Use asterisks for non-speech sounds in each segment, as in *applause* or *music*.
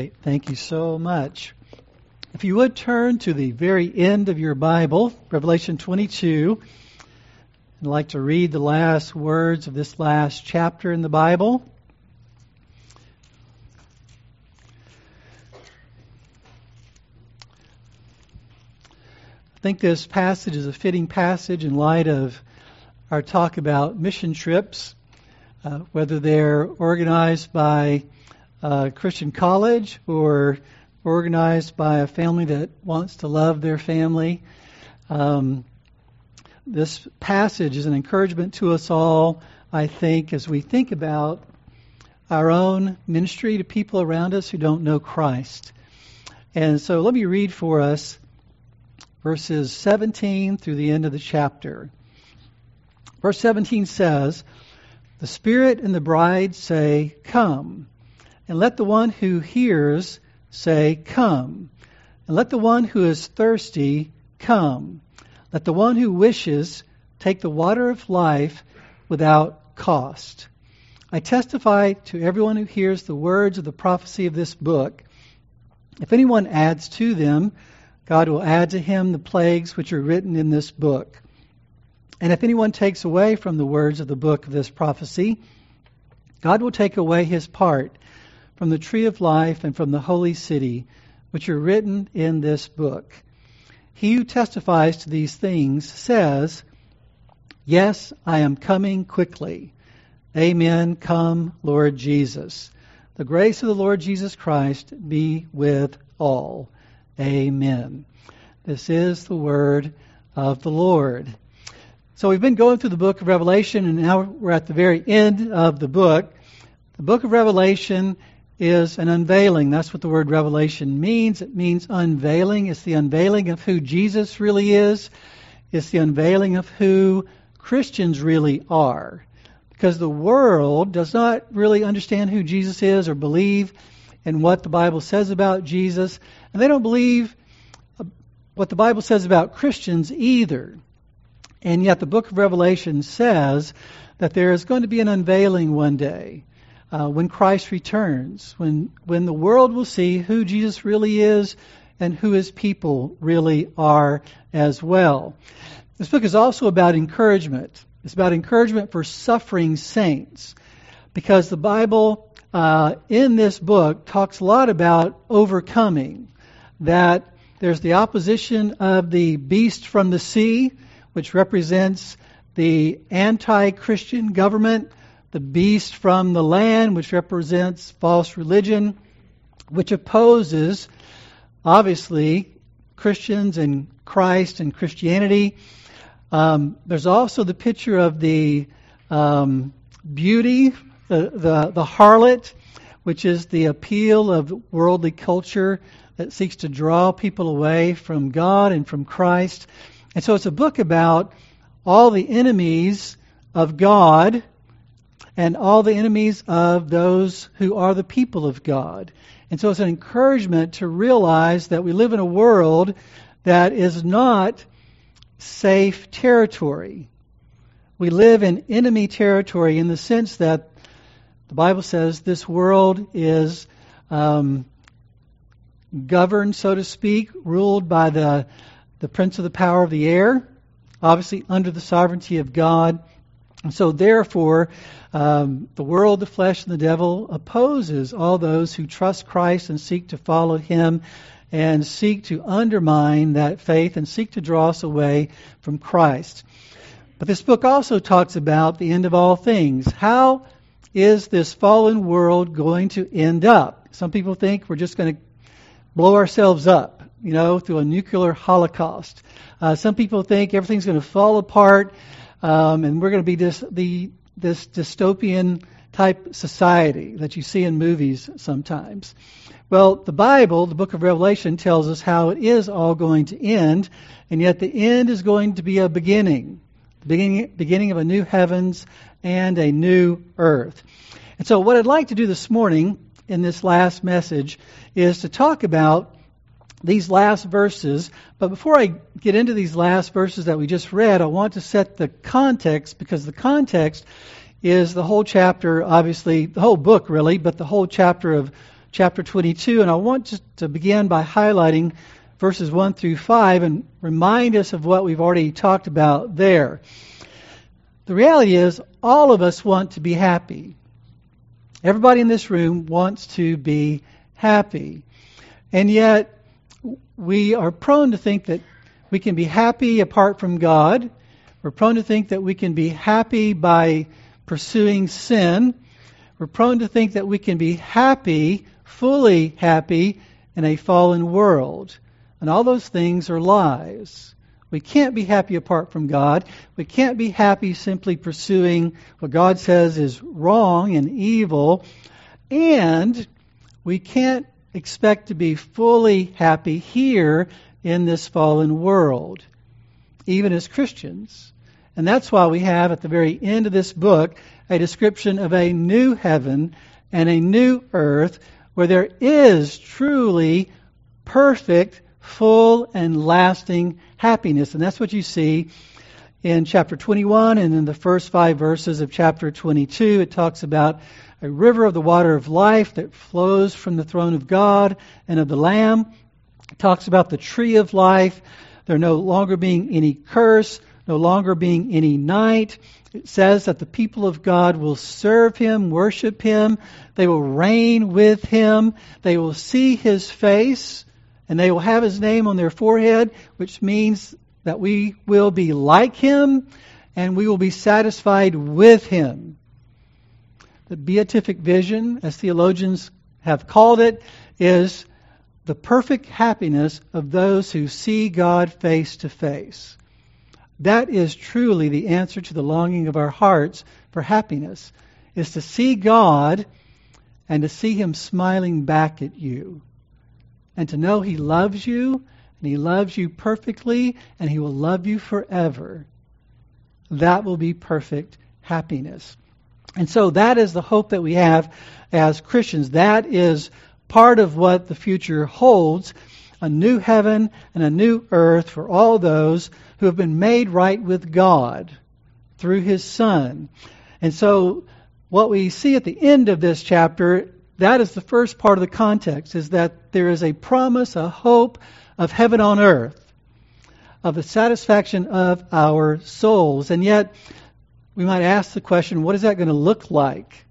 right. Thank you so much. If you would turn to the very end of your Bible, Revelation 22, I'd like to read the last words of this last chapter in the Bible. I think this passage is a fitting passage in light of our talk about mission trips, uh, whether they're organized by a Christian college or organized by a family that wants to love their family. Um, this passage is an encouragement to us all, I think, as we think about our own ministry to people around us who don't know Christ. And so let me read for us verses 17 through the end of the chapter. Verse 17 says, The Spirit and the bride say, Come. And let the one who hears say, Come. And let the one who is thirsty come. Let the one who wishes take the water of life without cost. I testify to everyone who hears the words of the prophecy of this book. If anyone adds to them, God will add to him the plagues which are written in this book. And if anyone takes away from the words of the book of this prophecy, God will take away his part from the tree of life and from the holy city, which are written in this book. He who testifies to these things says, Yes, I am coming quickly. Amen. Come, Lord Jesus. The grace of the Lord Jesus Christ be with all. Amen. This is the word of the Lord. So we've been going through the book of Revelation, and now we're at the very end of the book. The book of Revelation is an unveiling. That's what the word revelation means. It means unveiling. It's the unveiling of who Jesus really is. It's the unveiling of who Christians really are. Because the world does not really understand who Jesus is or believe in what the Bible says about Jesus. And they don't believe uh, what the Bible says about Christians either. And yet the book of Revelation says that there is going to be an unveiling one day uh, when Christ returns, when, when the world will see who Jesus really is and who his people really are as well. This book is also about encouragement. It's about encouragement for suffering saints because the Bible uh, in this book talks a lot about overcoming. That there's the opposition of the beast from the sea, which represents the anti Christian government, the beast from the land, which represents false religion, which opposes, obviously, Christians and Christ and Christianity. Um, there's also the picture of the um, beauty the, the, the harlot, which is the appeal of worldly culture that seeks to draw people away from God and from Christ. And so it's a book about all the enemies of God and all the enemies of those who are the people of God. And so it's an encouragement to realize that we live in a world that is not safe territory. We live in enemy territory in the sense that the Bible says this world is um, governed, so to speak, ruled by the, the prince of the power of the air, obviously under the sovereignty of God. And so, therefore, um, the world, the flesh, and the devil opposes all those who trust Christ and seek to follow Him and seek to undermine that faith and seek to draw us away from Christ. But this book also talks about the end of all things. How is this fallen world going to end up? Some people think we're just going to blow ourselves up, you know, through a nuclear holocaust. Uh, some people think everything's going to fall apart, um, and we're going to be this the this dystopian type society that you see in movies sometimes. Well, the Bible, the book of Revelation, tells us how it is all going to end, and yet the end is going to be a beginning, the beginning, beginning of a new heavens and a new earth. And so, what I'd like to do this morning in this last message is to talk about these last verses. But before I get into these last verses that we just read, I want to set the context because the context is the whole chapter, obviously, the whole book really, but the whole chapter of chapter 22, and I want just to begin by highlighting verses 1 through 5 and remind us of what we've already talked about there. The reality is, all of us want to be happy. Everybody in this room wants to be happy. And yet, we are prone to think that we can be happy apart from God. We're prone to think that we can be happy by pursuing sin. We're prone to think that we can be happy, fully happy, in a fallen world. And all those things are lies. We can't be happy apart from God. We can't be happy simply pursuing what God says is wrong and evil. And we can't expect to be fully happy here in this fallen world, even as Christians. And that's why we have at the very end of this book a description of a new heaven and a new earth where there is truly perfect, full, and lasting happiness. And that's what you see in chapter 21 and in the first five verses of chapter 22. It talks about a river of the water of life that flows from the throne of God and of the Lamb. It talks about the tree of life. There no longer being any curse, no longer being any night. It says that the people of God will serve him, worship him. They will reign with him. They will see his face, and they will have his name on their forehead, which means that we will be like him and we will be satisfied with him. The beatific vision, as theologians have called it, is the perfect happiness of those who see God face to face. That is truly the answer to the longing of our hearts for happiness, is to see God and to see Him smiling back at you. And to know He loves you, and He loves you perfectly, and He will love you forever. That will be perfect happiness. And so that is the hope that we have as Christians. That is part of what the future holds a new heaven and a new earth for all those who have been made right with God through his Son. And so, what we see at the end of this chapter, that is the first part of the context, is that there is a promise, a hope of heaven on earth, of the satisfaction of our souls. And yet, we might ask the question what is that going to look like?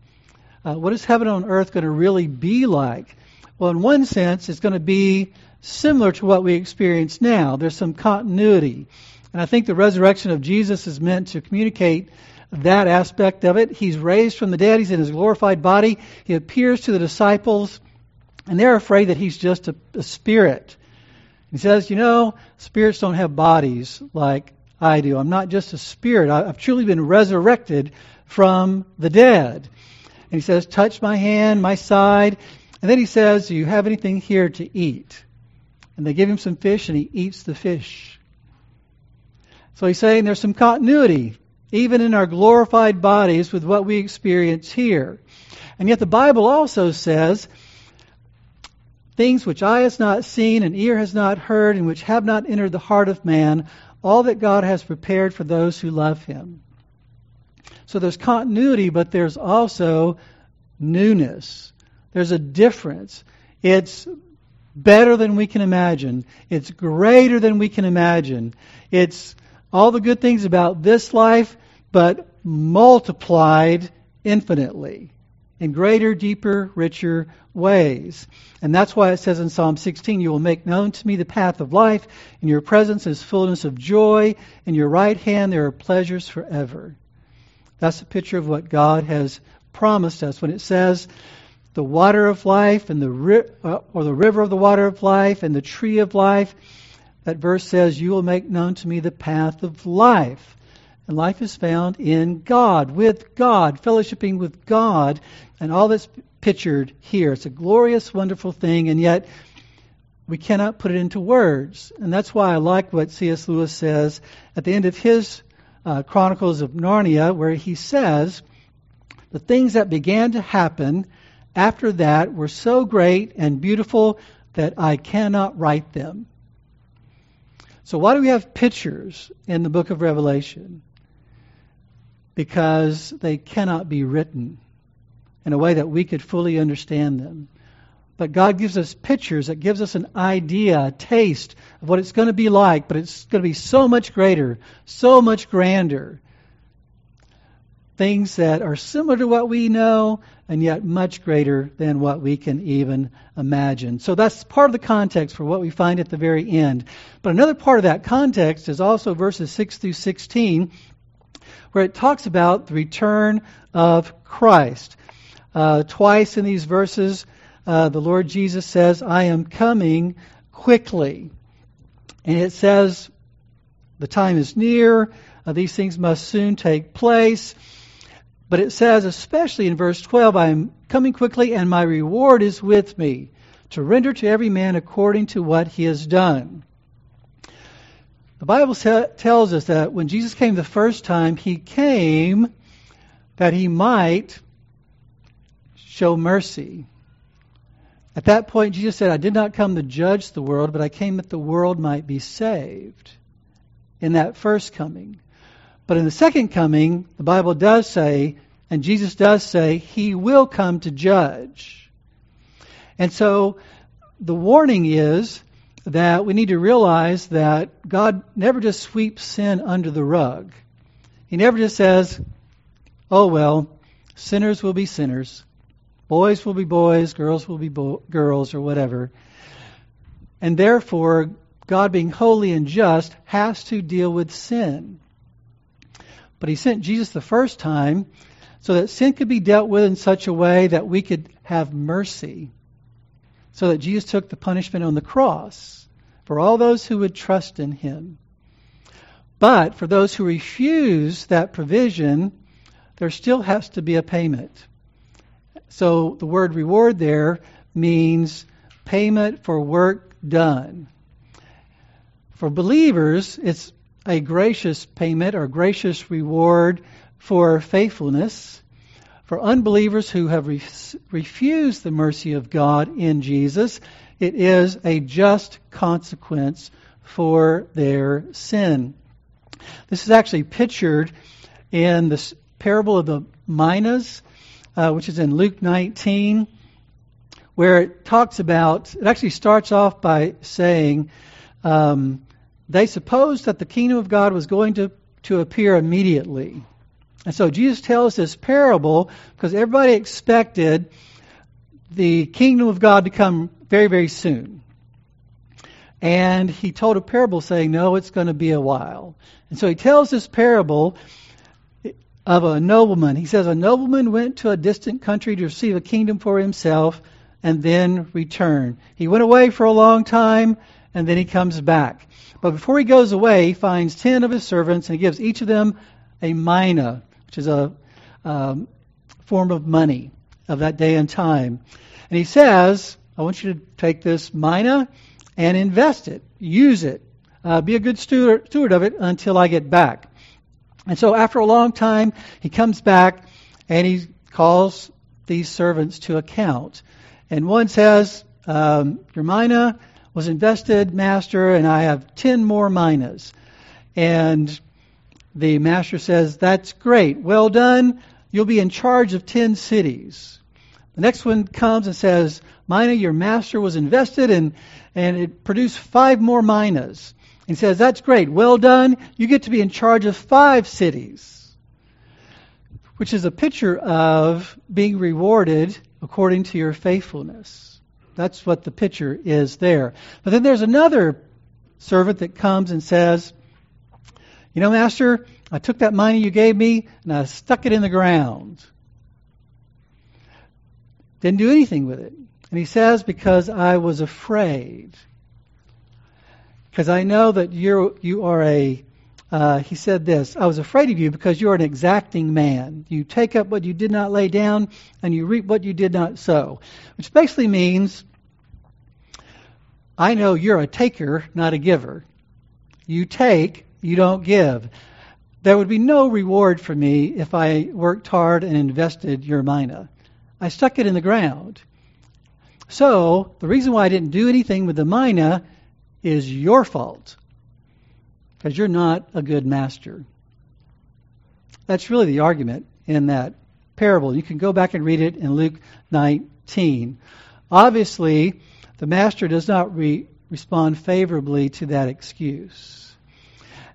Uh, what is heaven on earth going to really be like? Well, in one sense, it's going to be similar to what we experience now. There's some continuity. And I think the resurrection of Jesus is meant to communicate that aspect of it. He's raised from the dead, he's in his glorified body. He appears to the disciples, and they're afraid that he's just a, a spirit. He says, You know, spirits don't have bodies like I do. I'm not just a spirit, I've truly been resurrected from the dead. And he says, Touch my hand, my side. And then he says, Do you have anything here to eat? And they give him some fish, and he eats the fish. So he's saying there's some continuity, even in our glorified bodies, with what we experience here. And yet the Bible also says, things which eye has not seen and ear has not heard, and which have not entered the heart of man, all that God has prepared for those who love him. So there's continuity, but there's also newness. There's a difference. It's better than we can imagine. It's greater than we can imagine. It's all the good things about this life, but multiplied infinitely in greater, deeper, richer ways. And that's why it says in Psalm 16, You will make known to me the path of life. In your presence is fullness of joy. In your right hand there are pleasures forever. That's a picture of what God has promised us when it says, the water of life and the ri- uh, or the river of the water of life and the tree of life. That verse says, "You will make known to me the path of life." And life is found in God, with God, fellowshipping with God, and all that's pictured here. It's a glorious, wonderful thing, and yet we cannot put it into words. And that's why I like what C.S. Lewis says at the end of his uh, Chronicles of Narnia, where he says, The things that began to happen after that were so great and beautiful that I cannot write them. So, why do we have pictures in the book of Revelation? Because they cannot be written in a way that we could fully understand them. but God gives us pictures that gives us an idea, a taste of what it's going to be like, but it's going to be so much greater, so much grander. Things that are similar to what we know and yet much greater than what we can even imagine. So that's part of the context for what we find at the very end. But another part of that context is also verses 6 through 16, where it talks about the return of Christ. Uh, twice in these verses, uh, the Lord Jesus says, I am coming quickly. And it says, the time is near, uh, these things must soon take place. But it says, especially in verse 12, I am coming quickly, and my reward is with me, to render to every man according to what he has done. The Bible tells us that when Jesus came the first time, he came that he might show mercy. At that point, Jesus said, I did not come to judge the world, but I came that the world might be saved in that first coming. But in the second coming, the Bible does say, and Jesus does say, he will come to judge. And so the warning is that we need to realize that God never just sweeps sin under the rug. He never just says, oh, well, sinners will be sinners. Boys will be boys, girls will be bo- girls, or whatever. And therefore, God being holy and just has to deal with sin. But He sent Jesus the first time so that sin could be dealt with in such a way that we could have mercy. So that Jesus took the punishment on the cross for all those who would trust in Him. But for those who refuse that provision, there still has to be a payment. So the word reward there means payment for work done. For believers, it's a gracious payment or gracious reward for faithfulness. For unbelievers who have re- refused the mercy of God in Jesus, it is a just consequence for their sin. This is actually pictured in the parable of the minas uh, which is in Luke 19, where it talks about, it actually starts off by saying, um, they supposed that the kingdom of God was going to, to appear immediately. And so Jesus tells this parable because everybody expected the kingdom of God to come very, very soon. And he told a parable saying, no, it's going to be a while. And so he tells this parable of a nobleman. He says, A nobleman went to a distant country to receive a kingdom for himself and then return. He went away for a long time and then he comes back. But before he goes away, he finds ten of his servants and he gives each of them a mina, which is a um, form of money of that day and time. And he says, I want you to take this mina and invest it, use it, uh, be a good steward, steward of it until I get back. And so after a long time, he comes back and he calls these servants to account. And one says, um, Your mina was invested, master, and I have 10 more minas. And the master says, That's great. Well done. You'll be in charge of 10 cities. The next one comes and says, Mina, your master was invested and, and it produced five more minas. He says, That's great. Well done. You get to be in charge of five cities, which is a picture of being rewarded according to your faithfulness. That's what the picture is there. But then there's another servant that comes and says, You know, Master, I took that money you gave me and I stuck it in the ground. Didn't do anything with it. And he says, Because I was afraid. Because I know that you're, you are a, uh, he said this, I was afraid of you because you are an exacting man. You take up what you did not lay down, and you reap what you did not sow. Which basically means, I know you're a taker, not a giver. You take, you don't give. There would be no reward for me if I worked hard and invested your mina. I stuck it in the ground. So, the reason why I didn't do anything with the mina is your fault because you're not a good master. That's really the argument in that parable. You can go back and read it in Luke 19. Obviously, the master does not re- respond favorably to that excuse.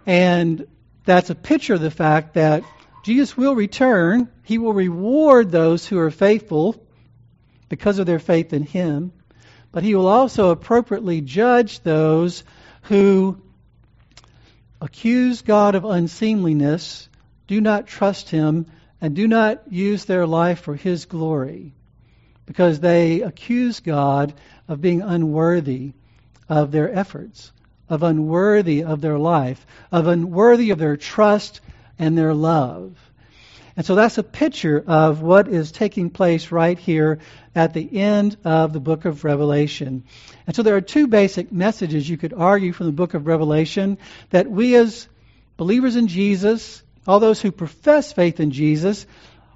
And that's a picture of the fact that Jesus will return. He will reward those who are faithful because of their faith in Him. But He will also appropriately judge those who accuse God of unseemliness, do not trust Him, and do not use their life for His glory because they accuse God of being unworthy of their efforts, of unworthy of their life, of unworthy of their trust and their love. And so that's a picture of what is taking place right here at the end of the book of Revelation. And so there are two basic messages you could argue from the book of Revelation that we as believers in Jesus, all those who profess faith in Jesus,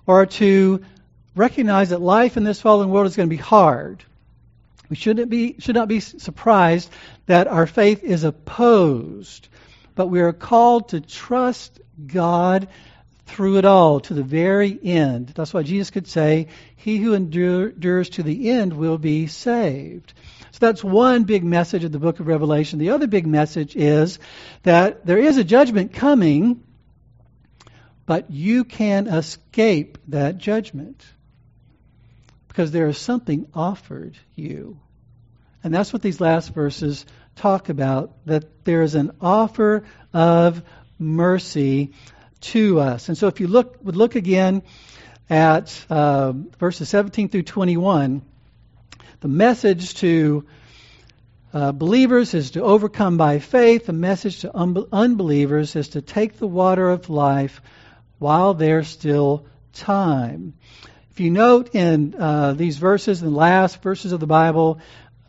are to recognize that life in this fallen world is going to be hard. We shouldn't be, should not be surprised that our faith is opposed, but we are called to trust God through it all to the very end. That's why Jesus could say, He who endures to the end will be saved. So that's one big message of the book of Revelation. The other big message is that there is a judgment coming, but you can escape that judgment because there is something offered you. And that's what these last verses talk about that there is an offer of mercy to us. And so if you look would look again at uh, verses 17 through 21, the message to uh, believers is to overcome by faith. The message to un- unbelievers is to take the water of life while there's still time. If you note in uh, these verses, the last verses of the Bible,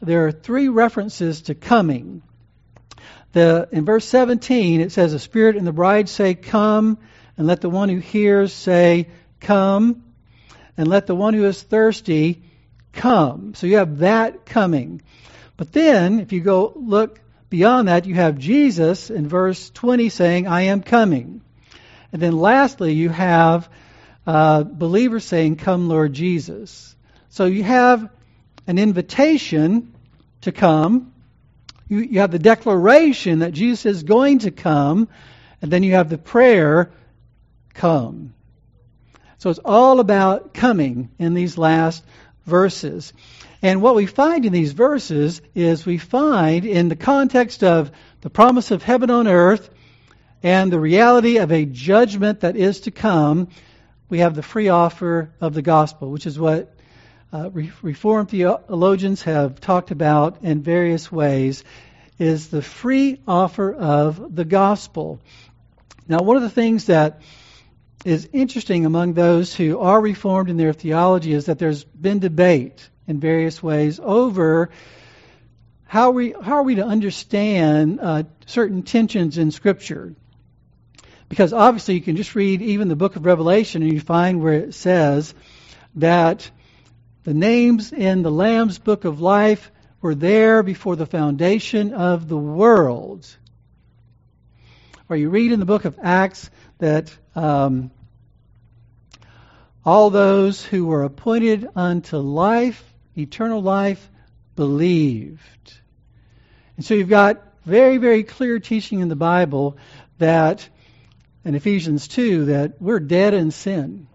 there are three references to coming. The, in verse 17, it says, The Spirit and the bride say, Come, and let the one who hears say, Come, and let the one who is thirsty come. So you have that coming. But then, if you go look beyond that, you have Jesus in verse 20 saying, I am coming. And then lastly, you have uh, believers saying, Come, Lord Jesus. So you have an invitation to come. You, you have the declaration that Jesus is going to come. And then you have the prayer, Come. So it's all about coming in these last verses. And what we find in these verses is we find in the context of the promise of heaven on earth and the reality of a judgment that is to come, we have the free offer of the gospel, which is what uh, Reformed theologians have talked about in various ways, is the free offer of the gospel. Now, one of the things that is interesting among those who are Reformed in their theology is that there's been debate in various ways over how, we, how are we to understand uh, certain tensions in Scripture. Because obviously, you can just read even the book of Revelation and you find where it says that the names in the Lamb's book of life were there before the foundation of the world. Or you read in the book of Acts that um, all those who were appointed unto life, eternal life, believed. And so you've got very, very clear teaching in the Bible that in Ephesians 2 that we're dead in sin,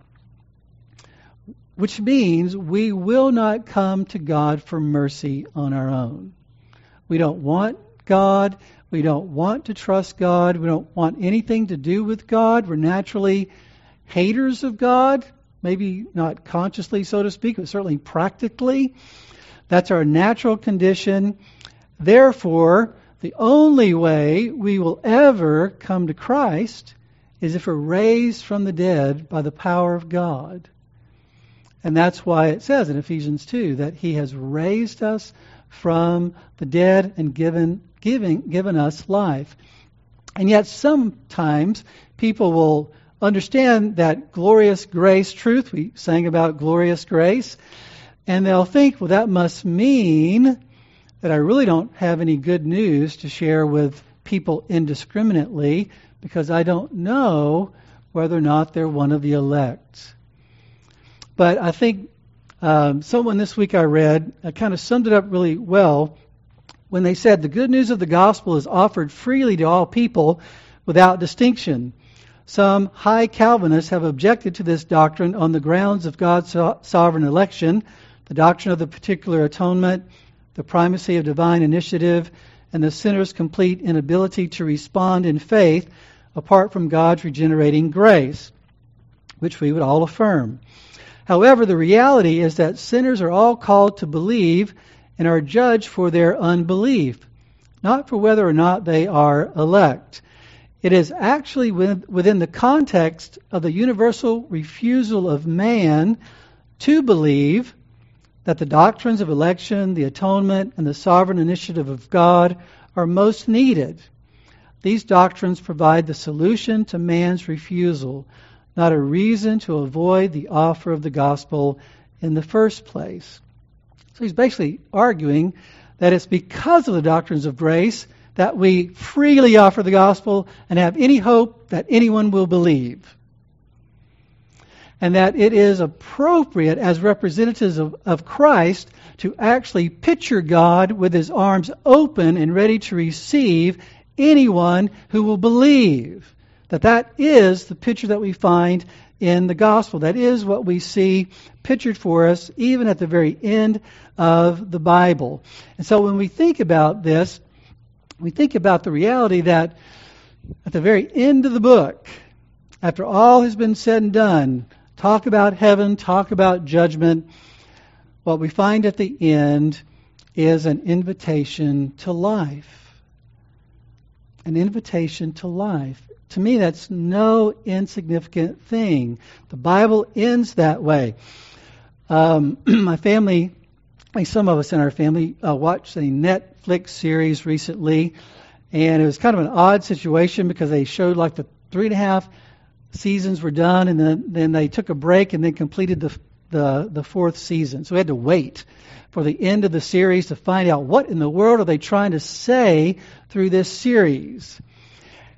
which means we will not come to God for mercy on our own. We don't want God. We don't want to trust God. We don't want anything to do with God. We're naturally haters of God, maybe not consciously, so to speak, but certainly practically. That's our natural condition. Therefore, the only way we will ever come to Christ is if we're raised from the dead by the power of God. And that's why it says in Ephesians 2 that he has raised us from the dead and given, giving, given us life. And yet sometimes people will understand that glorious grace truth. We sang about glorious grace. And they'll think, well, that must mean that I really don't have any good news to share with people indiscriminately because I don't know whether or not they're one of the elect. But I think Um, someone this week I read uh, kind of summed it up really well when they said the good news of the gospel is offered freely to all people without distinction. Some high Calvinists have objected to this doctrine on the grounds of God's so- sovereign election, the doctrine of the particular atonement, the primacy of divine initiative, and the sinner's complete inability to respond in faith apart from God's regenerating grace, which we would all affirm. However, the reality is that sinners are all called to believe and are judged for their unbelief, not for whether or not they are elect. It is actually within the context of the universal refusal of man to believe that the doctrines of election, the atonement, and the sovereign initiative of God are most needed. These doctrines provide the solution to man's refusal, not a reason to avoid the offer of the gospel in the first place. So he's basically arguing that it's because of the doctrines of grace that we freely offer the gospel and have any hope that anyone will believe. And that it is appropriate as representatives of, of Christ to actually picture God with his arms open and ready to receive anyone who will believe. That that is the picture that we find in the gospel. That is what we see pictured for us even at the very end of the Bible. And so when we think about this, we think about the reality that at the very end of the book, after all has been said and done, talk about heaven, talk about judgment, what we find at the end is an invitation to life. An invitation to life. To me, that's no insignificant thing. The Bible ends that way. Um, *clears throat* my family, like some of us in our family, uh, watched a Netflix series recently, and it was kind of an odd situation because they showed like the three and a half seasons were done, and then, then they took a break and then completed the, the the fourth season. So we had to wait for the end of the series to find out what in the world are they trying to say through this series.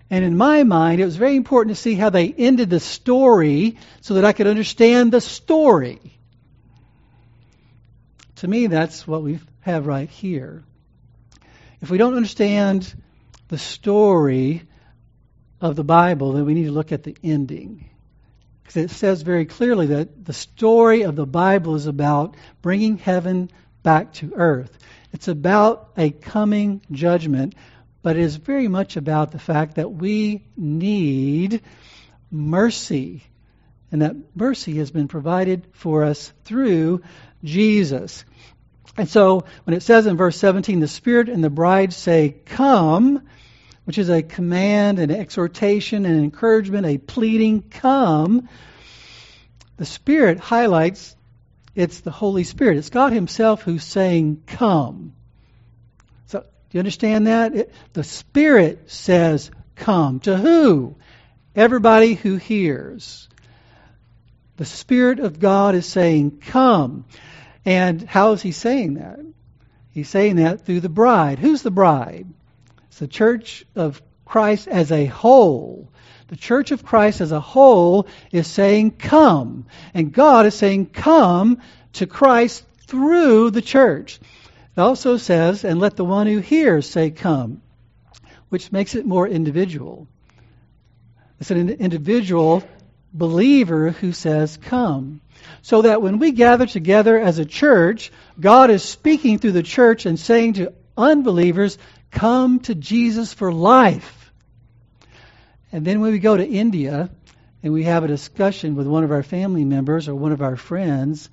And in my mind, it was very important to see how they ended the story so that I could understand the story. To me, that's what we have right here. If we don't understand the story of the Bible, then we need to look at the ending. Because it says very clearly that the story of the Bible is about bringing heaven back to earth. It's about a coming judgment but it is very much about the fact that we need mercy, and that mercy has been provided for us through Jesus. And so when it says in verse 17, the Spirit and the bride say, Come, which is a command, an exhortation, an encouragement, a pleading, come, the Spirit highlights it's the Holy Spirit. It's God Himself who's saying, Come. So, do you understand that? It, the Spirit says, Come. To who? Everybody who hears. The Spirit of God is saying, Come. And how is He saying that? He's saying that through the bride. Who's the bride? It's the church of Christ as a whole. The church of Christ as a whole is saying, Come. And God is saying, Come to Christ through the church. It also says, and let the one who hears say, Come, which makes it more individual. It's an individual believer who says, Come. So that when we gather together as a church, God is speaking through the church and saying to unbelievers, Come to Jesus for life. And then when we go to India and we have a discussion with one of our family members or one of our friends,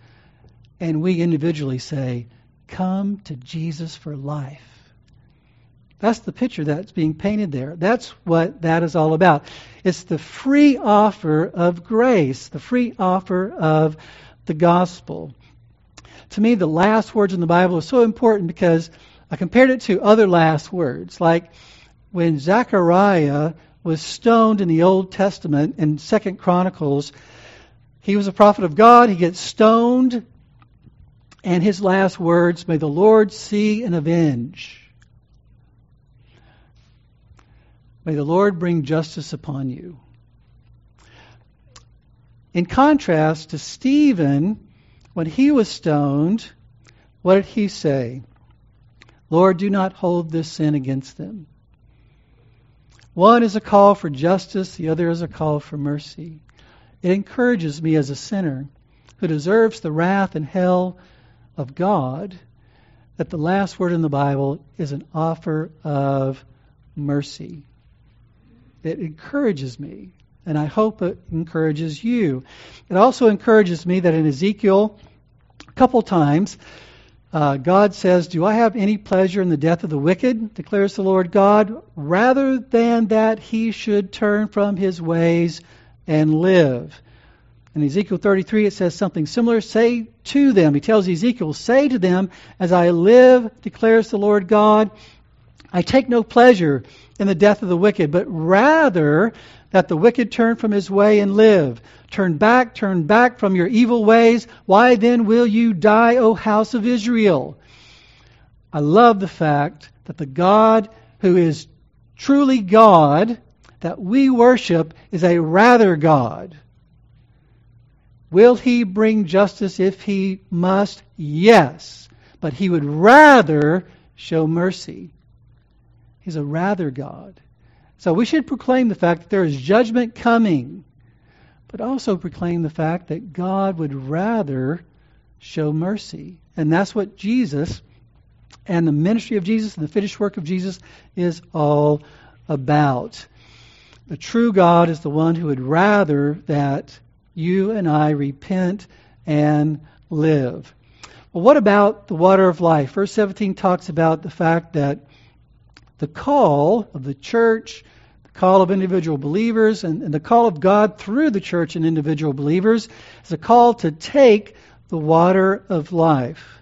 and we individually say, come to Jesus for life. That's the picture that's being painted there. That's what that is all about. It's the free offer of grace, the free offer of the gospel. To me, the last words in the Bible are so important because I compared it to other last words. Like when Zechariah was stoned in the Old Testament in Second Chronicles, he was a prophet of God. He gets stoned and his last words, May the Lord see and avenge. May the Lord bring justice upon you. In contrast to Stephen, when he was stoned, what did he say? Lord, do not hold this sin against them. One is a call for justice, the other is a call for mercy. It encourages me as a sinner who deserves the wrath and hell of God that the last word in the Bible is an offer of mercy. It encourages me, and I hope it encourages you. It also encourages me that in Ezekiel, a couple times, uh, God says, Do I have any pleasure in the death of the wicked? declares the Lord God, rather than that he should turn from his ways and live. In Ezekiel 33, it says something similar. Say to them, he tells Ezekiel, Say to them, As I live, declares the Lord God, I take no pleasure in the death of the wicked, but rather that the wicked turn from his way and live. Turn back, turn back from your evil ways. Why then will you die, O house of Israel? I love the fact that the God who is truly God, that we worship, is a rather God. Will he bring justice if he must? Yes. But he would rather show mercy. He's a rather God. So we should proclaim the fact that there is judgment coming, but also proclaim the fact that God would rather show mercy. And that's what Jesus and the ministry of Jesus and the finished work of Jesus is all about. The true God is the one who would rather that you and I repent and live. Well, what about the water of life? Verse 17 talks about the fact that the call of the church, the call of individual believers, and, and the call of God through the church and individual believers is a call to take the water of life.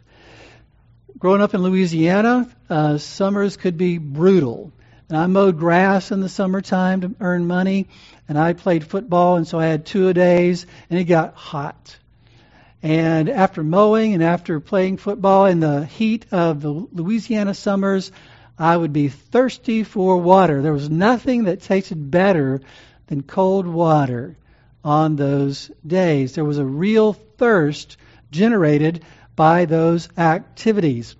Growing up in Louisiana, uh, summers could be brutal. And I mowed grass in the summertime to earn money, and I played football, and so I had two a days, and it got hot. And after mowing and after playing football in the heat of the Louisiana summers, I would be thirsty for water. There was nothing that tasted better than cold water on those days. There was a real thirst generated by those activities.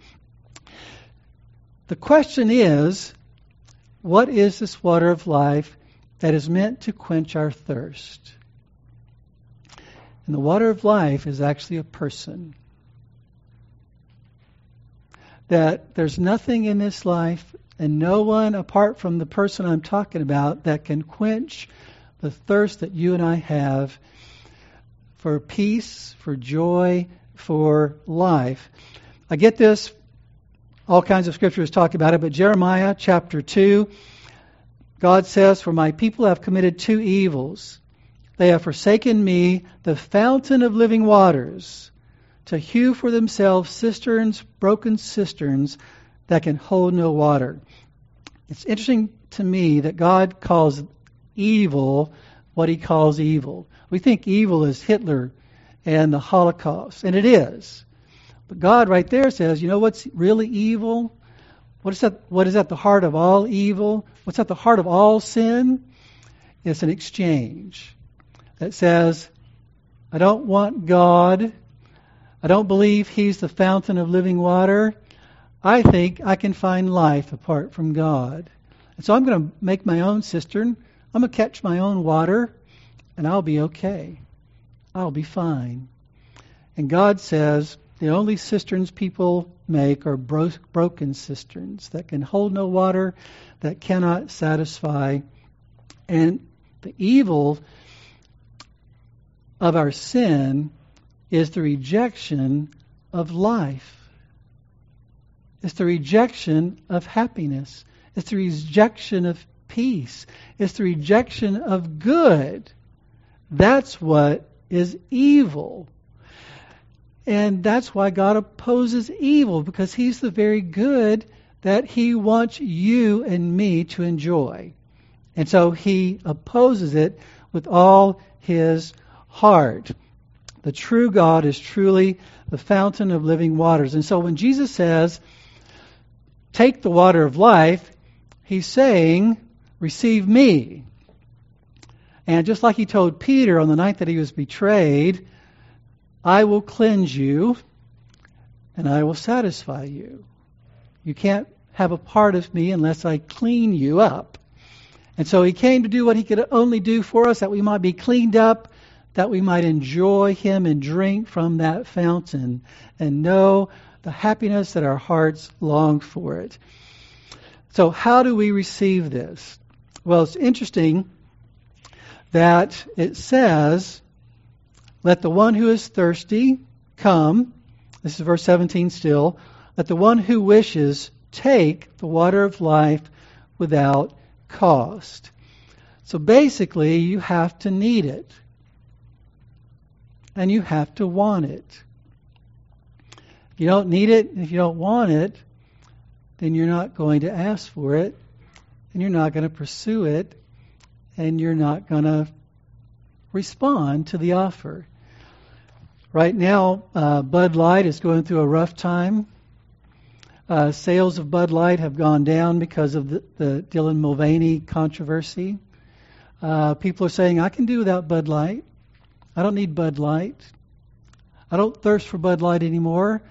The question is what is this water of life that is meant to quench our thirst? And the water of life is actually a person that there's nothing in this life and no one apart from the person I'm talking about that can quench the thirst that you and I have for peace, for joy, for life. I get this, all kinds of scriptures talk about it, but Jeremiah chapter 2, God says, For my people have committed two evils. They have forsaken me, the fountain of living waters to hew for themselves cisterns, broken cisterns that can hold no water. It's interesting to me that God calls evil what he calls evil. We think evil is Hitler and the Holocaust, and it is. But God right there says, you know what's really evil? What is, that, what is at the heart of all evil? What's at the heart of all sin? It's an exchange that says, I don't want God I don't believe He's the fountain of living water. I think I can find life apart from God. And so I'm going to make my own cistern. I'm going to catch my own water, and I'll be okay. I'll be fine. And God says the only cisterns people make are bro- broken cisterns that can hold no water, that cannot satisfy. And the evil of our sin is the rejection of life. It's the rejection of happiness. It's the rejection of peace. It's the rejection of good. That's what is evil. And that's why God opposes evil, because He's the very good that He wants you and me to enjoy. And so He opposes it with all His heart. The true God is truly the fountain of living waters. And so when Jesus says, take the water of life, he's saying, receive me. And just like he told Peter on the night that he was betrayed, I will cleanse you and I will satisfy you. You can't have a part of me unless I clean you up. And so he came to do what he could only do for us, that we might be cleaned up, that we might enjoy him and drink from that fountain and know the happiness that our hearts long for it. So, how do we receive this? Well, it's interesting that it says, Let the one who is thirsty come. This is verse 17 still. Let the one who wishes take the water of life without cost. So basically, you have to need it. And you have to want it. If you don't need it, if you don't want it, then you're not going to ask for it, and you're not going to pursue it, and you're not going to respond to the offer. Right now, uh, Bud Light is going through a rough time. Uh, sales of Bud Light have gone down because of the, the Dylan Mulvaney controversy. Uh, people are saying, I can do without Bud Light. I don't need Bud Light. I don't thirst for Bud Light anymore.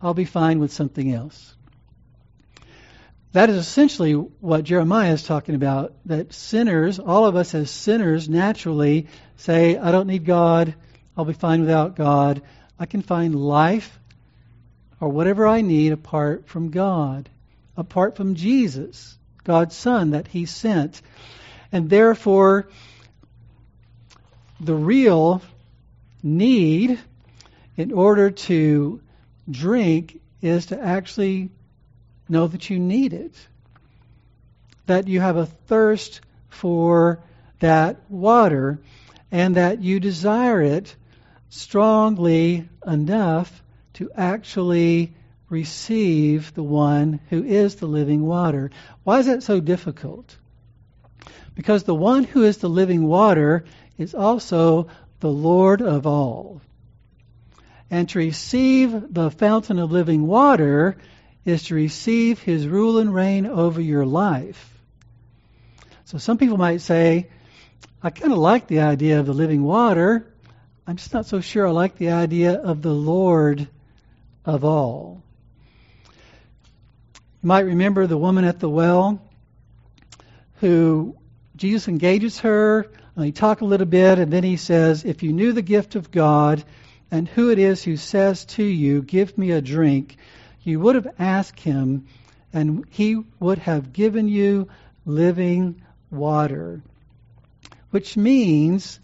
I'll be fine with something else. That is essentially what Jeremiah is talking about. That sinners, all of us as sinners, naturally say, I don't need God. I'll be fine without God. I can find life or whatever I need apart from God, apart from Jesus, God's Son that He sent. And therefore, the real need in order to drink is to actually know that you need it. That you have a thirst for that water and that you desire it strongly enough to actually receive the one who is the living water. Why is that so difficult? Because the one who is the living water is also the Lord of all. And to receive the fountain of living water is to receive his rule and reign over your life. So some people might say, I kind of like the idea of the living water. I'm just not so sure I like the idea of the Lord of all. You might remember the woman at the well who Jesus engages her, and he talk a little bit, and then he says, If you knew the gift of God and who it is who says to you, Give me a drink, you would have asked him, and he would have given you living water. Which means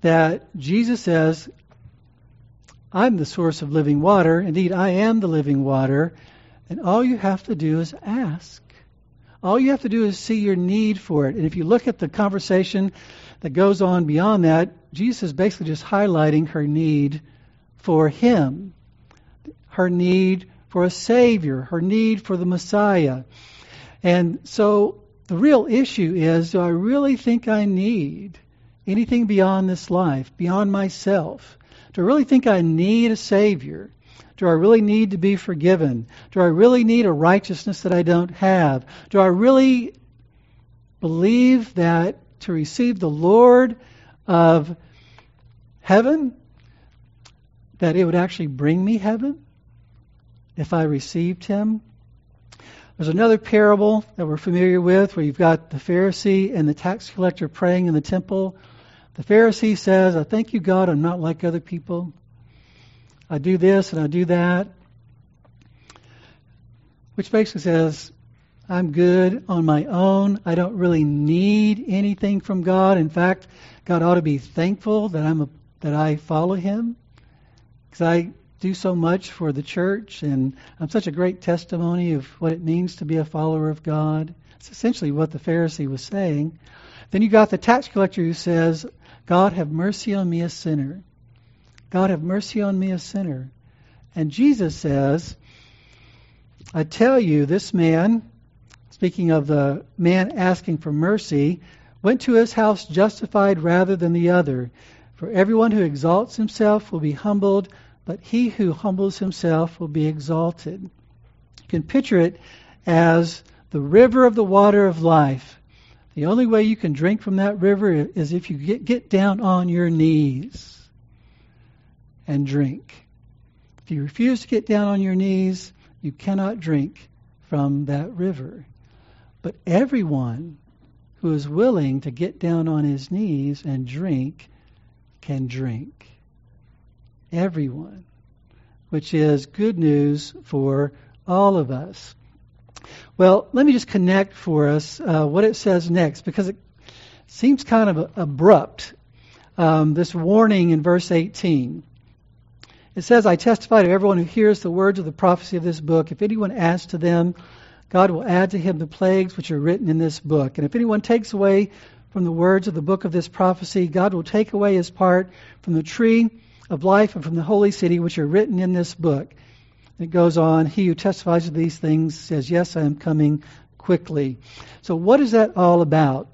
that Jesus says, I'm the source of living water. Indeed, I am the living water. And all you have to do is ask. All you have to do is see your need for it. And if you look at the conversation that goes on beyond that, Jesus is basically just highlighting her need for Him, her need for a Savior, her need for the Messiah. And so the real issue is do I really think I need anything beyond this life, beyond myself? Do I really think I need a Savior? Do I really need to be forgiven? Do I really need a righteousness that I don't have? Do I really believe that to receive the Lord of heaven, that it would actually bring me heaven? if I received him. There's another parable that we're familiar with where you've got the Pharisee and the tax collector praying in the temple. The Pharisee says, I thank you, God, I'm not like other people. I do this and I do that. Which basically says, I'm good on my own. I don't really need anything from God. In fact, God ought to be thankful that I'm a, that I follow Him, because I do so much for the church, and I'm such a great testimony of what it means to be a follower of God. It's essentially what the Pharisee was saying. Then you got the tax collector who says, God have mercy on me, a sinner. God have mercy on me, a sinner. And Jesus says, I tell you, this man, speaking of the man asking for mercy, went to his house justified rather than the other. For everyone who exalts himself will be humbled, but he who humbles himself will be exalted. You can picture it as the river of the water of life. The only way you can drink from that river is if you get, get down on your knees and drink. If you refuse to get down on your knees, you cannot drink from that river. But everyone who is willing to get down on his knees and drink can drink. Everyone. Which is good news for all of us. Well, let me just connect for us uh, what it says next because it seems kind of abrupt. Um, this warning in verse 18. It says, I testify to everyone who hears the words of the prophecy of this book. If anyone adds to them, God will add to him the plagues which are written in this book. And if anyone takes away from the words of the book of this prophecy, God will take away his part from the tree of life and from the holy city which are written in this book. It goes on, he who testifies to these things says, Yes, I am coming quickly. So, what is that all about?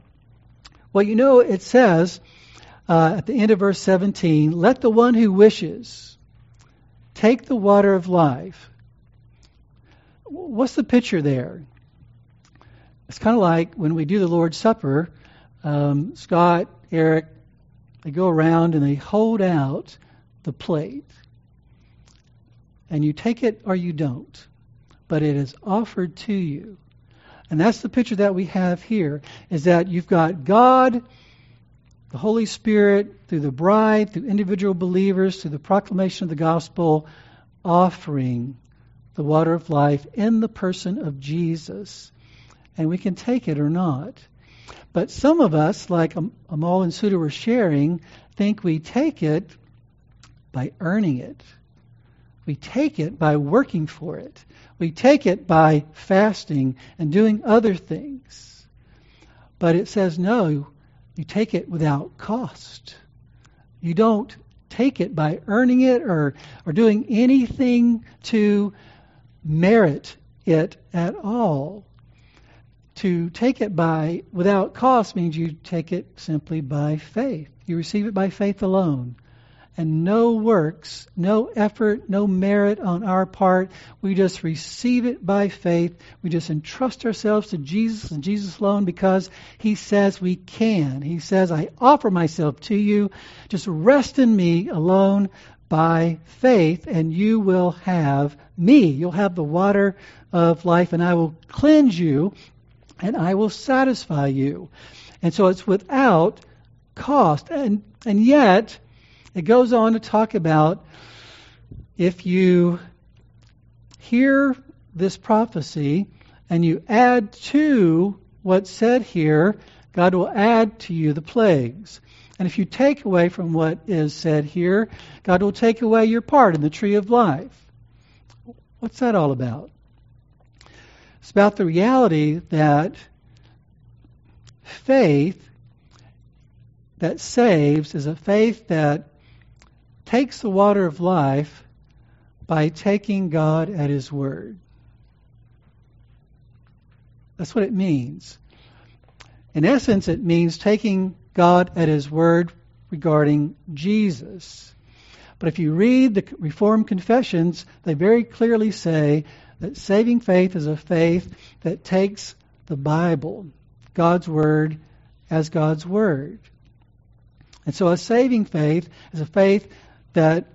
Well, you know, it says uh, at the end of verse 17, Let the one who wishes take the water of life. What's the picture there? It's kind of like when we do the Lord's Supper, um, Scott, Eric, they go around and they hold out the plate and you take it or you don't. But it is offered to you. And that's the picture that we have here is that you've got God, the Holy Spirit, through the bride, through individual believers, through the proclamation of the gospel, offering the water of life in the person of Jesus. And we can take it or not. But some of us, like Amal and Suda were sharing, think we take it by earning it. We take it by working for it. We take it by fasting and doing other things. But it says, no, you take it without cost. You don't take it by earning it or, or doing anything to merit it at all. To take it by without cost means you take it simply by faith. You receive it by faith alone and no works, no effort, no merit on our part. We just receive it by faith. We just entrust ourselves to Jesus and Jesus alone because He says we can. He says, I offer myself to you. Just rest in me alone by faith, and you will have me. You'll have the water of life, and I will cleanse you, and I will satisfy you. And so it's without cost. And, and yet, it goes on to talk about if you hear this prophecy and you add to what's said here, God will add to you the plagues. And if you take away from what is said here, God will take away your part in the tree of life. What's that all about? It's about the reality that faith that saves is a faith that takes the water of life by taking God at His word. That's what it means. In essence, it means taking God at His word regarding Jesus. But if you read the Reformed confessions, they very clearly say that saving faith is a faith that takes the Bible, God's word, as God's word. And so a saving faith is a faith that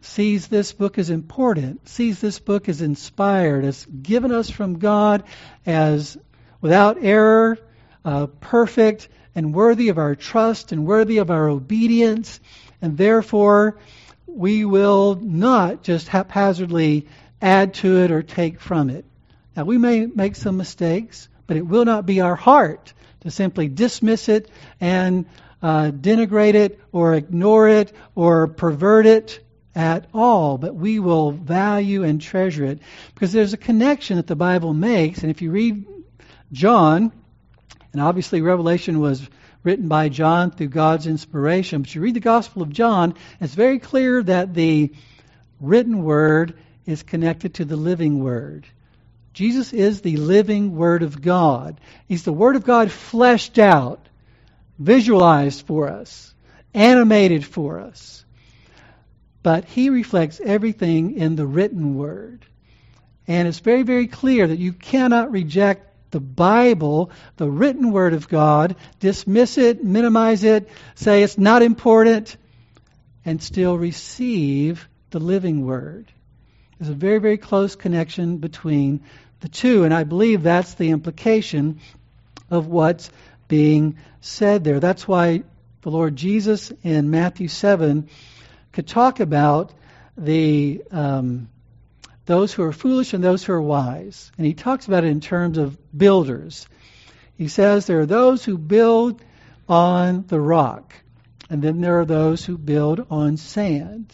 sees this book as important, sees this book as inspired, as given us from God as without error, uh, perfect, and worthy of our trust and worthy of our obedience, and therefore we will not just haphazardly add to it or take from it. Now, we may make some mistakes, but it will not be our heart to simply dismiss it and uh, denigrate it or ignore it or pervert it at all, but we will value and treasure it because there's a connection that the Bible makes. And if you read John, and obviously Revelation was written by John through God's inspiration, but you read the Gospel of John, it's very clear that the written word is connected to the living word. Jesus is the living Word of God. He's the Word of God fleshed out visualized for us, animated for us. But he reflects everything in the written word. And it's very, very clear that you cannot reject the Bible, the written word of God, dismiss it, minimize it, say it's not important, and still receive the living word. There's a very, very close connection between the two, and I believe that's the implication of what's being said there. That's why the Lord Jesus in Matthew 7 could talk about the um, those who are foolish and those who are wise. And he talks about it in terms of builders. He says there are those who build on the rock, and then there are those who build on sand.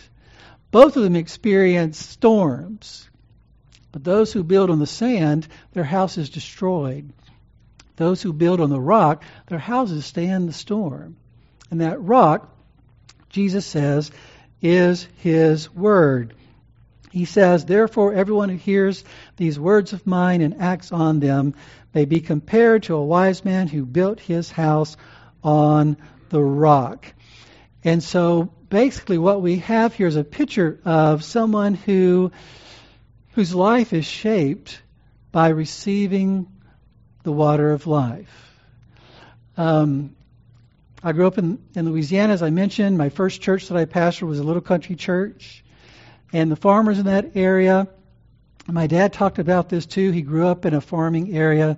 Both of them experience storms. But those who build on the sand, their house is destroyed. Those who build on the rock, their houses stand in the storm. And that rock, Jesus says, is his word. He says, Therefore, everyone who hears these words of mine and acts on them may be compared to a wise man who built his house on the rock. And so basically what we have here is a picture of someone who whose life is shaped by receiving the water of life. Um, I grew up in, in Louisiana, as I mentioned. My first church that I pastored was a little country church. And the farmers in that area, my dad talked about this too. He grew up in a farming area.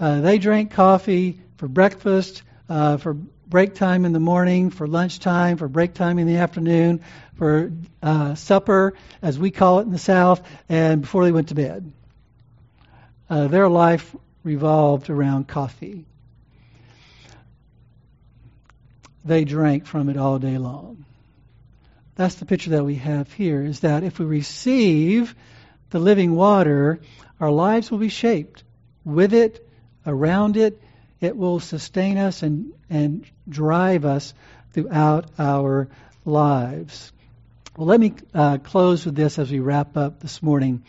Uh, they drank coffee for breakfast, uh, for break time in the morning, for lunchtime, for break time in the afternoon, for uh, supper, as we call it in the South, and before they went to bed. Uh, their life revolved around coffee. They drank from it all day long. That's the picture that we have here is that if we receive the living water, our lives will be shaped with it, around it, it will sustain us and, and drive us throughout our lives. Well, let me uh, close with this as we wrap up this morning.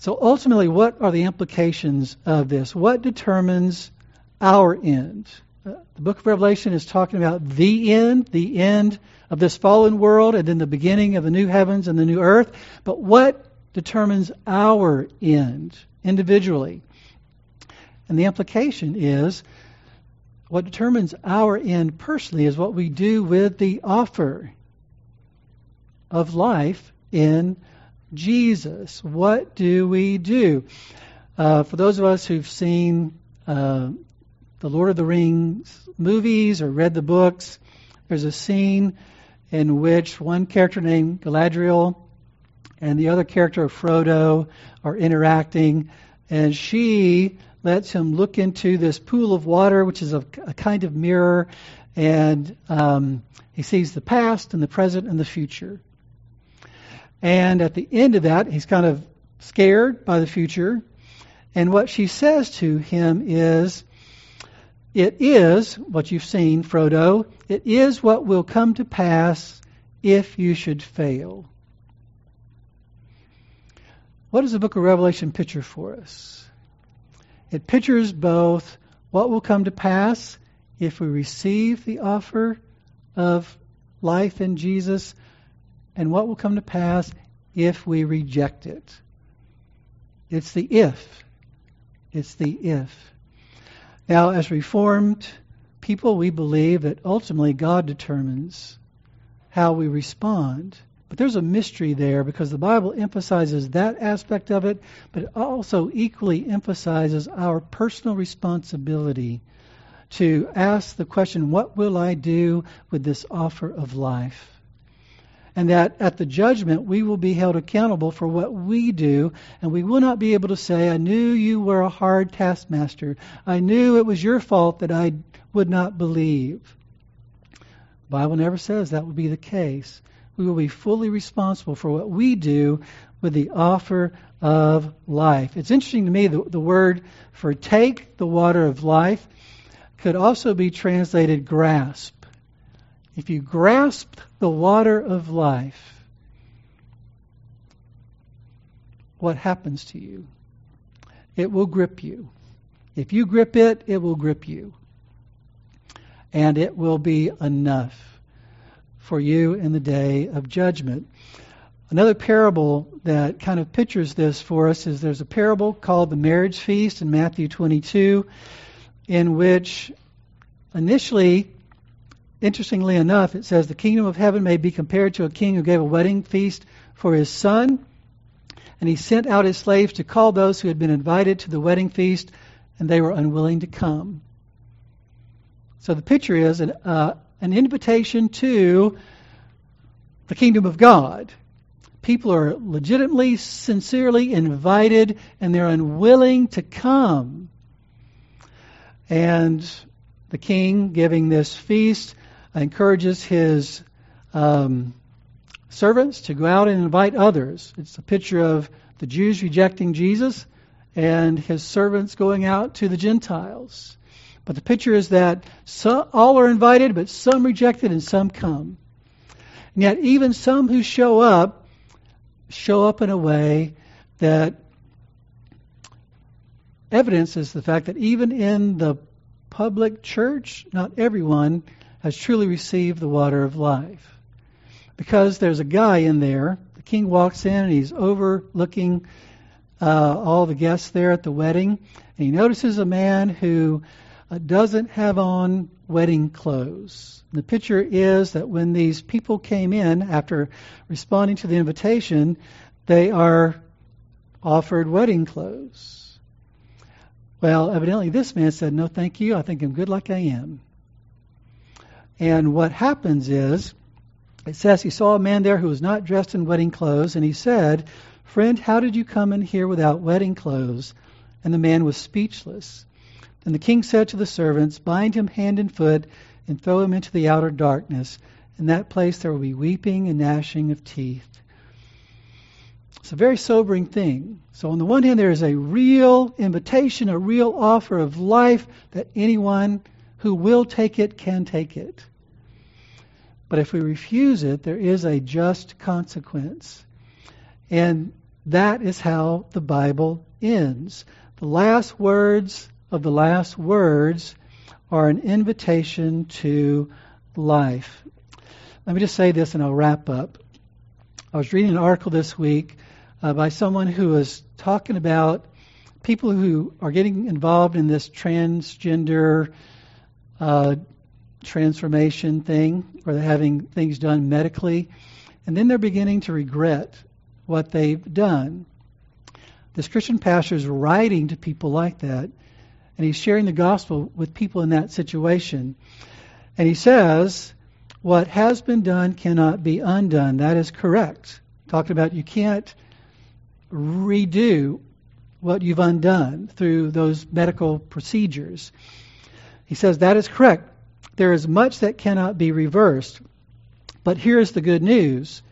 So, ultimately, what are the implications of this? What determines our end? Uh, the book of Revelation is talking about the end, the end of this fallen world, and then the beginning of the new heavens and the new earth. But what determines our end individually? And the implication is what determines our end personally is what we do with the offer of life in Jesus. What do we do? Uh, for those of us who've seen uh, the Lord of the Rings movies or read the books, there's a scene in which one character named Galadriel and the other character Frodo are interacting, and she lets him look into this pool of water, which is a, a kind of mirror, and um, he sees the past and the present and the future. And at the end of that, he's kind of scared by the future. And what she says to him is, It is what you've seen, Frodo. It is what will come to pass if you should fail. What does the book of Revelation picture for us? It pictures both what will come to pass if we receive the offer of life in Jesus and what will come to pass if we reject it. It's the if. It's the if. Now, as Reformed people, we believe that ultimately God determines how we respond but there's a mystery there because the Bible emphasizes that aspect of it, but it also equally emphasizes our personal responsibility to ask the question, What will I do with this offer of life? And that at the judgment, we will be held accountable for what we do, and we will not be able to say, I knew you were a hard taskmaster. I knew it was your fault that I would not believe. The Bible never says that will be the case we will be fully responsible for what we do with the offer of life. It's interesting to me the, the word for take the water of life could also be translated grasp. If you grasp the water of life, what happens to you? It will grip you. If you grip it, it will grip you. And it will be enough for you in the day of judgment. Another parable that kind of pictures this for us is there's a parable called the marriage feast in Matthew 22, in which initially interestingly enough, it says the kingdom of heaven may be compared to a king who gave a wedding feast for his son. And he sent out his slaves to call those who had been invited to the wedding feast, and they were unwilling to come. So the picture is an, uh, an invitation to the kingdom of God. People are legitimately, sincerely invited, and they're unwilling to come. And the king, giving this feast, encourages his um, servants to go out and invite others. It's a picture of the Jews rejecting Jesus and his servants going out to the Gentiles. But the picture is that some, all are invited, but some rejected and some come. And yet, even some who show up, show up in a way that evidences the fact that even in the public church, not everyone has truly received the water of life. Because there's a guy in there, the king walks in and he's overlooking uh, all the guests there at the wedding, and he notices a man who uh, doesn't have on wedding clothes. The picture is that when these people came in after responding to the invitation, they are offered wedding clothes. Well, evidently this man said, No, thank you. I think I'm good like I am. And what happens is, it says he saw a man there who was not dressed in wedding clothes, and he said, Friend, how did you come in here without wedding clothes? And the man was speechless. Then the king said to the servants, Bind him hand and foot and throw him into the outer darkness. In that place there will be weeping and gnashing of teeth. It's a very sobering thing. So, on the one hand, there is a real invitation, a real offer of life that anyone who will take it can take it. But if we refuse it, there is a just consequence. And that is how the Bible ends. The last words of the last words are an invitation to life. Let me just say this and I'll wrap up. I was reading an article this week uh, by someone who was talking about people who are getting involved in this transgender uh, transformation thing, or they're having things done medically, and then they're beginning to regret what they've done. This Christian pastor is writing to people like that and he's sharing the gospel with people in that situation. And he says, What has been done cannot be undone. That is correct. Talking about you can't redo what you've undone through those medical procedures. He says that is correct. There is much that cannot be reversed. But here's the good news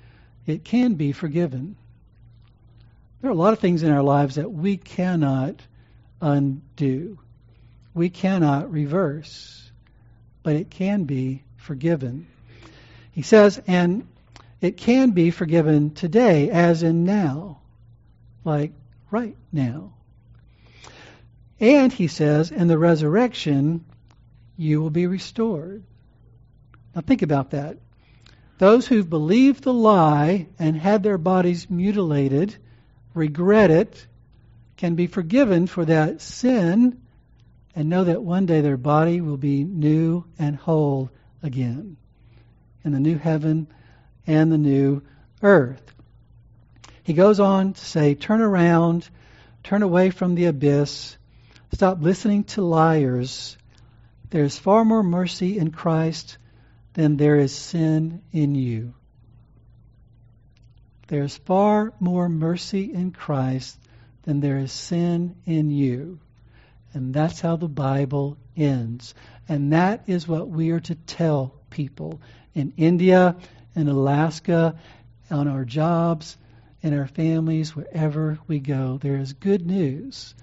it can be forgiven. There are a lot of things in our lives that we cannot undo we cannot reverse, but it can be forgiven. He says, and it can be forgiven today, as in now, like right now. And he says, in the resurrection, you will be restored. Now think about that. Those who've believed the lie and had their bodies mutilated regret it, can be forgiven for that sin and know that one day their body will be new and whole again in the new heaven and the new earth. He goes on to say, Turn around, turn away from the abyss, stop listening to liars. There's far more mercy in Christ than there is sin in you. There's far more mercy in Christ than there is sin in you. And that's how the Bible ends. And that is what we are to tell people in India, in Alaska, on our jobs, in our families, wherever we go. There is good news.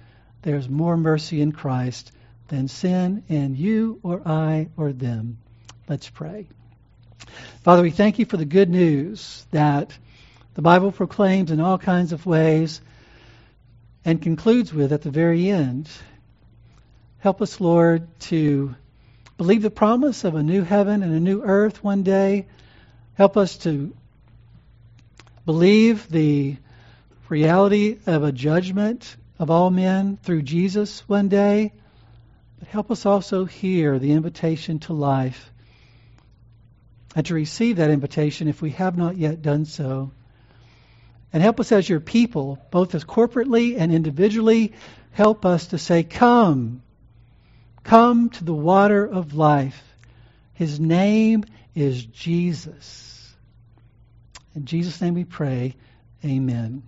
There's more mercy in Christ than sin in you or I or them. Let's pray. Father, we thank you for the good news that the Bible proclaims in all kinds of ways and concludes with at the very end Help us, Lord, to believe the promise of a new heaven and a new earth one day. Help us to believe the reality of a judgment of all men through Jesus one day. But help us also hear the invitation to life and to receive that invitation if we have not yet done so. And help us as your people, both as corporately and individually, help us to say, Come, come to the water of life. His name is Jesus. In Jesus' name we pray, amen.